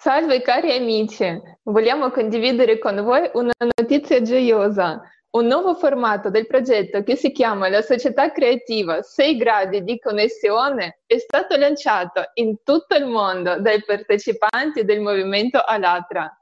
Salve cari amici, vogliamo condividere con voi una notizia gioiosa. Un nuovo formato del progetto che si chiama La Società Creativa 6 gradi di connessione è stato lanciato in tutto il mondo dai partecipanti del movimento Alatra.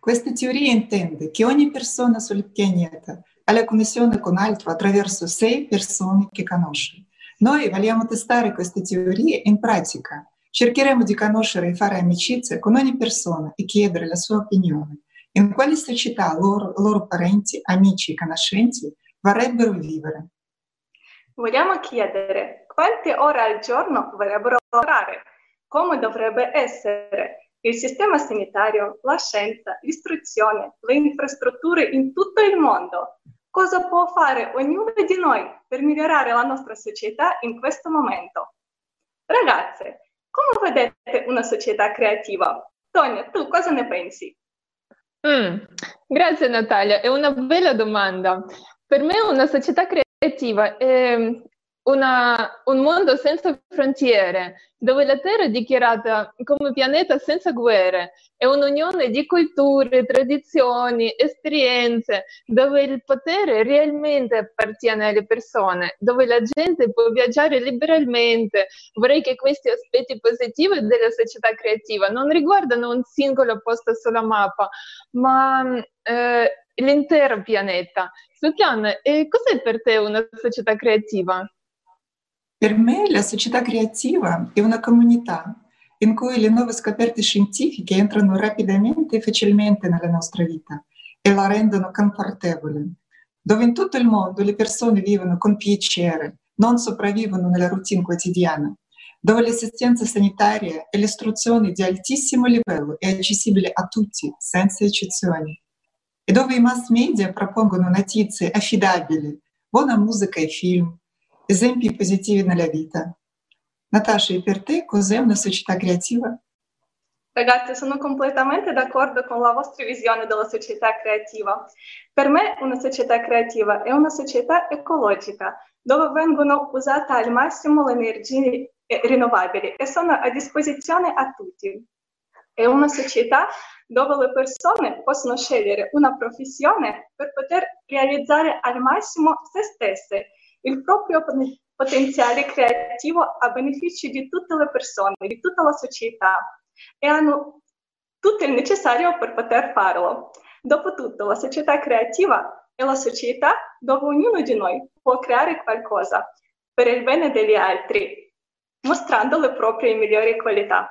Questa teoria intende che ogni persona sul pianeta ha la connessione con altro attraverso sei persone che conosce. Noi vogliamo testare queste teorie in pratica Cercheremo di conoscere e fare amicizia con ogni persona e chiedere la sua opinione. In quale società loro, loro parenti, amici e conoscenti vorrebbero vivere? Vogliamo chiedere quante ore al giorno vorrebbero lavorare, come dovrebbe essere il sistema sanitario, la scienza, l'istruzione, le infrastrutture in tutto il mondo. Cosa può fare ognuno di noi per migliorare la nostra società in questo momento? Ragazze, come vedete una società creativa? Tonia, tu cosa ne pensi? Mm, grazie Natalia, è una bella domanda. Per me una società creativa è una, un mondo senza frontiere, dove la Terra è dichiarata come pianeta senza guerre, è un'unione di culture, tradizioni, esperienze, dove il potere realmente appartiene alle persone, dove la gente può viaggiare liberamente. Vorrei che questi aspetti positivi della società creativa non riguardano un singolo posto sulla mappa, ma eh, l'intero pianeta. Svetlana, eh, cos'è per te una società creativa? Per me la società creativa è una comunità in cui le nuove scoperte scientifiche entrano rapidamente e facilmente nella nostra vita e la rendono confortevole, dove in tutto il mondo le persone vivono con piacere, non sopravvivono nella routine quotidiana, dove l'assistenza sanitaria e l'istruzione di altissimo livello è accessibile a tutti, senza eccezioni, e dove i mass media propongono notizie affidabili, buona musica e film, esempi positivi nella vita. Natasha, e per te cos'è una società creativa? Ragazzi, sono completamente d'accordo con la vostra visione della società creativa. Per me una società creativa è una società ecologica, dove vengono usate al massimo le energie rinnovabili e sono a disposizione a tutti. È una società dove le persone possono scegliere una professione per poter realizzare al massimo se stesse il proprio potenziale creativo a beneficio di tutte le persone, di tutta la società e hanno tutto il necessario per poter farlo. Dopotutto, la società creativa è la società dove ognuno di noi può creare qualcosa per il bene degli altri, mostrando le proprie migliori qualità.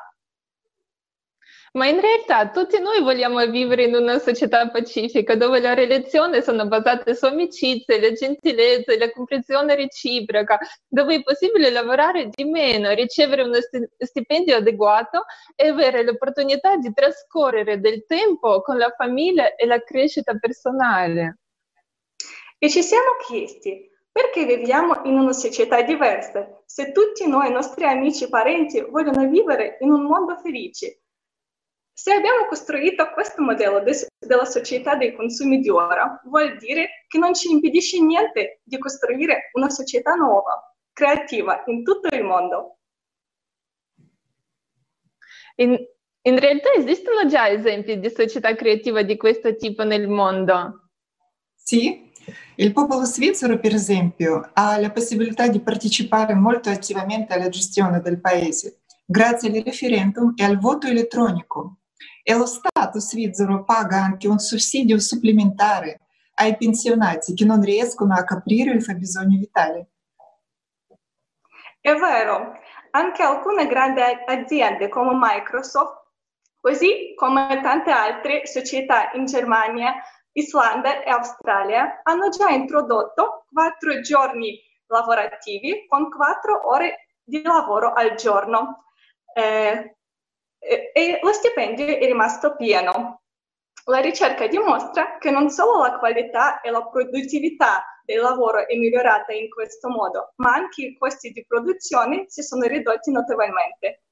Ma in realtà tutti noi vogliamo vivere in una società pacifica dove le relazioni sono basate su amicizie, le gentilezze, la comprensione reciproca, dove è possibile lavorare di meno, ricevere uno stipendio adeguato e avere l'opportunità di trascorrere del tempo con la famiglia e la crescita personale. E ci siamo chiesti, perché viviamo in una società diversa se tutti noi, nostri amici e parenti, vogliono vivere in un mondo felice? Se abbiamo costruito questo modello de- della società dei consumi di ora, vuol dire che non ci impedisce niente di costruire una società nuova, creativa in tutto il mondo. In, in realtà esistono già esempi di società creativa di questo tipo nel mondo? Sì, il popolo svizzero, per esempio, ha la possibilità di partecipare molto attivamente alla gestione del paese grazie al referendum e al voto elettronico. E lo Stato svizzero paga anche un sussidio supplementare ai pensionati che non riescono a coprire il fabbisogno vitale. È vero, anche alcune grandi aziende come Microsoft, così come tante altre società in Germania, Islanda e Australia, hanno già introdotto quattro giorni lavorativi con quattro ore di lavoro al giorno. Eh, e lo stipendio è rimasto pieno. La ricerca dimostra che non solo la qualità e la produttività del lavoro è migliorata in questo modo, ma anche i costi di produzione si sono ridotti notevolmente.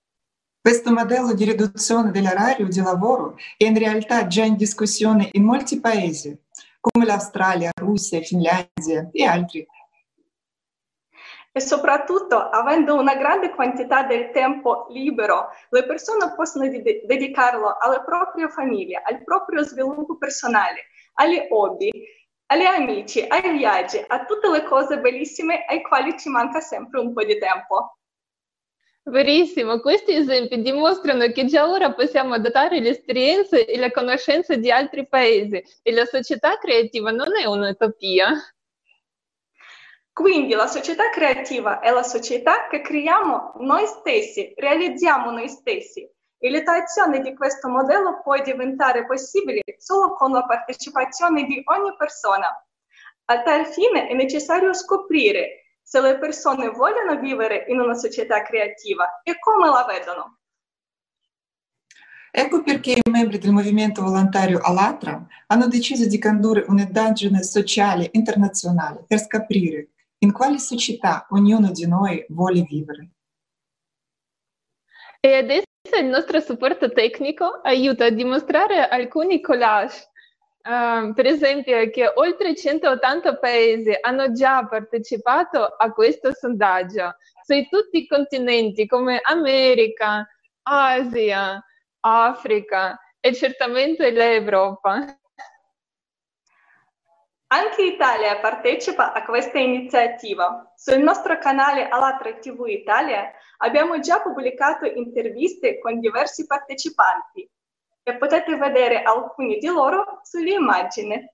Questo modello di riduzione dell'orario di lavoro è in realtà già in discussione in molti paesi, come l'Australia, Russia, Finlandia e altri. E soprattutto avendo una grande quantità del tempo libero, le persone possono de- dedicarlo alla propria famiglia, al proprio sviluppo personale, agli hobby, agli amici, ai viaggi, a tutte le cose bellissime ai quali ci manca sempre un po' di tempo. Verissimo, questi esempi dimostrano che già ora possiamo adattare le esperienze e le conoscenze di altri paesi e la società creativa non è un'utopia. Quindi la società creativa è la società che creiamo noi stessi, realizziamo noi stessi. E l'attuazione di questo modello può diventare possibile solo con la partecipazione di ogni persona. A tal fine è necessario scoprire se le persone vogliono vivere in una società creativa e come la vedono. Ecco perché i membri del movimento volontario Alatra hanno deciso di condurre un'indagine sociale internazionale per scoprire in quale società ognuno di noi vuole vivere. E adesso il nostro supporto tecnico aiuta a dimostrare alcuni collage. Uh, per esempio, che oltre 180 paesi hanno già partecipato a questo sondaggio su tutti i continenti come America, Asia, Africa e certamente l'Europa. Anche Italia partecipa a questa iniziativa. Sul nostro canale Alatra TV Italia abbiamo già pubblicato interviste con diversi partecipanti e potete vedere alcuni di loro sulle immagini.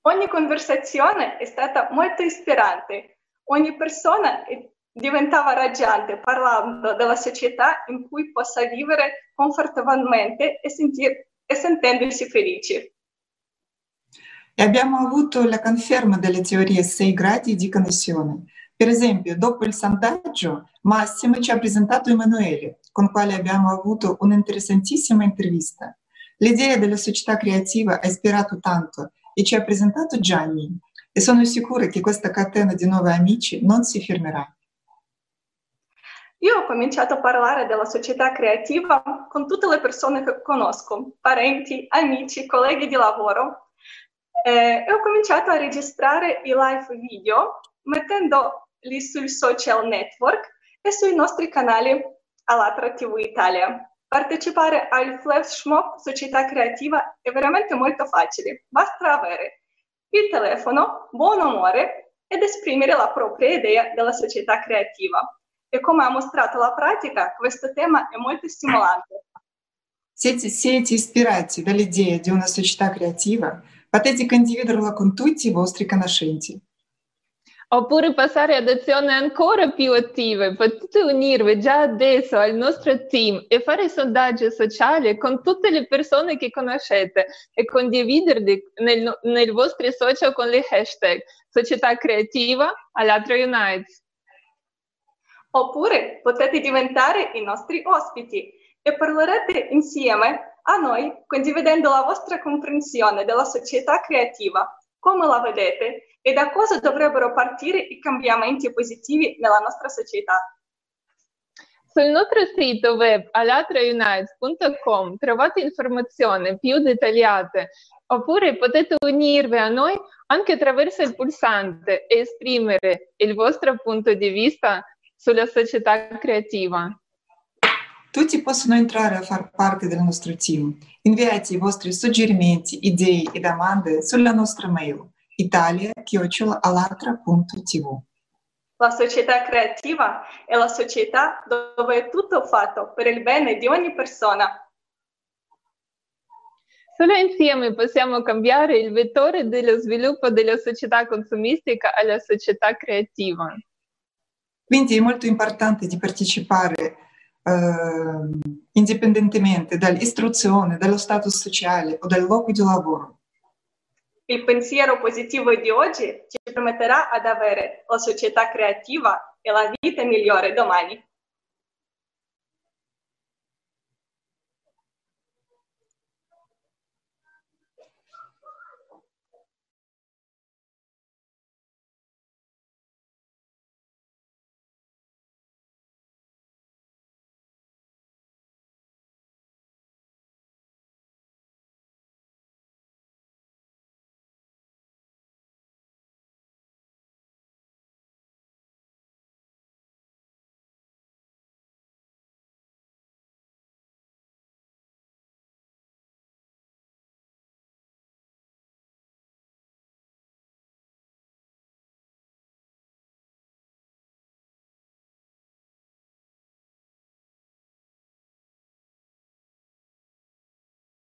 Ogni conversazione è stata molto ispirante, ogni persona diventava raggiante parlando della società in cui possa vivere confortabilmente e, sentir- e sentendosi felici e abbiamo avuto la conferma delle teorie 6 gradi di connessione. Per esempio, dopo il sondaggio, Massimo ci ha presentato Emanuele, con quale abbiamo avuto un'interessantissima intervista. L'idea della società creativa ha ispirato tanto e ci ha presentato Gianni e sono sicura che questa catena di nuovi amici non si fermerà. Io ho cominciato a parlare della società creativa con tutte le persone che conosco, parenti, amici, colleghi di lavoro eh, ho cominciato a registrare i live video mettendoli sui social network e sui nostri canali all'Atra TV Italia. Partecipare al flash mob Società Creativa è veramente molto facile, basta avere il telefono, buon umore ed esprimere la propria idea della società creativa. E come ha mostrato la pratica, questo tema è molto stimolante. Siete, siete ispirati dall'idea di una società creativa? Potete condividerla con tutti i vostri conoscenti. Oppure passare ad azioni ancora più attive. Potete unirvi già adesso al nostro team e fare sondaggi sociali con tutte le persone che conoscete e condividerli nel, nei vostri social con le hashtag Società Creativa all'Altro Unites. Oppure potete diventare i nostri ospiti e parlerete insieme a noi condividendo la vostra comprensione della società creativa, come la vedete e da cosa dovrebbero partire i cambiamenti positivi nella nostra società. Sul nostro sito web alatraunites.com trovate informazioni più dettagliate oppure potete unirvi a noi anche attraverso il pulsante e esprimere il vostro punto di vista sulla società creativa. Tutti possono entrare a far parte del nostro team. Inviate i vostri suggerimenti, idee e domande sulla nostra mail italia.alatra.tv. La società creativa è la società dove è tutto fatto per il bene di ogni persona. Solo insieme possiamo cambiare il vettore dello sviluppo della società consumistica alla società creativa. Quindi è molto importante di partecipare eh, indipendentemente dall'istruzione, dallo status sociale o dal luogo di lavoro. Il pensiero positivo di oggi ci permetterà ad avere la società creativa e la vita migliore domani.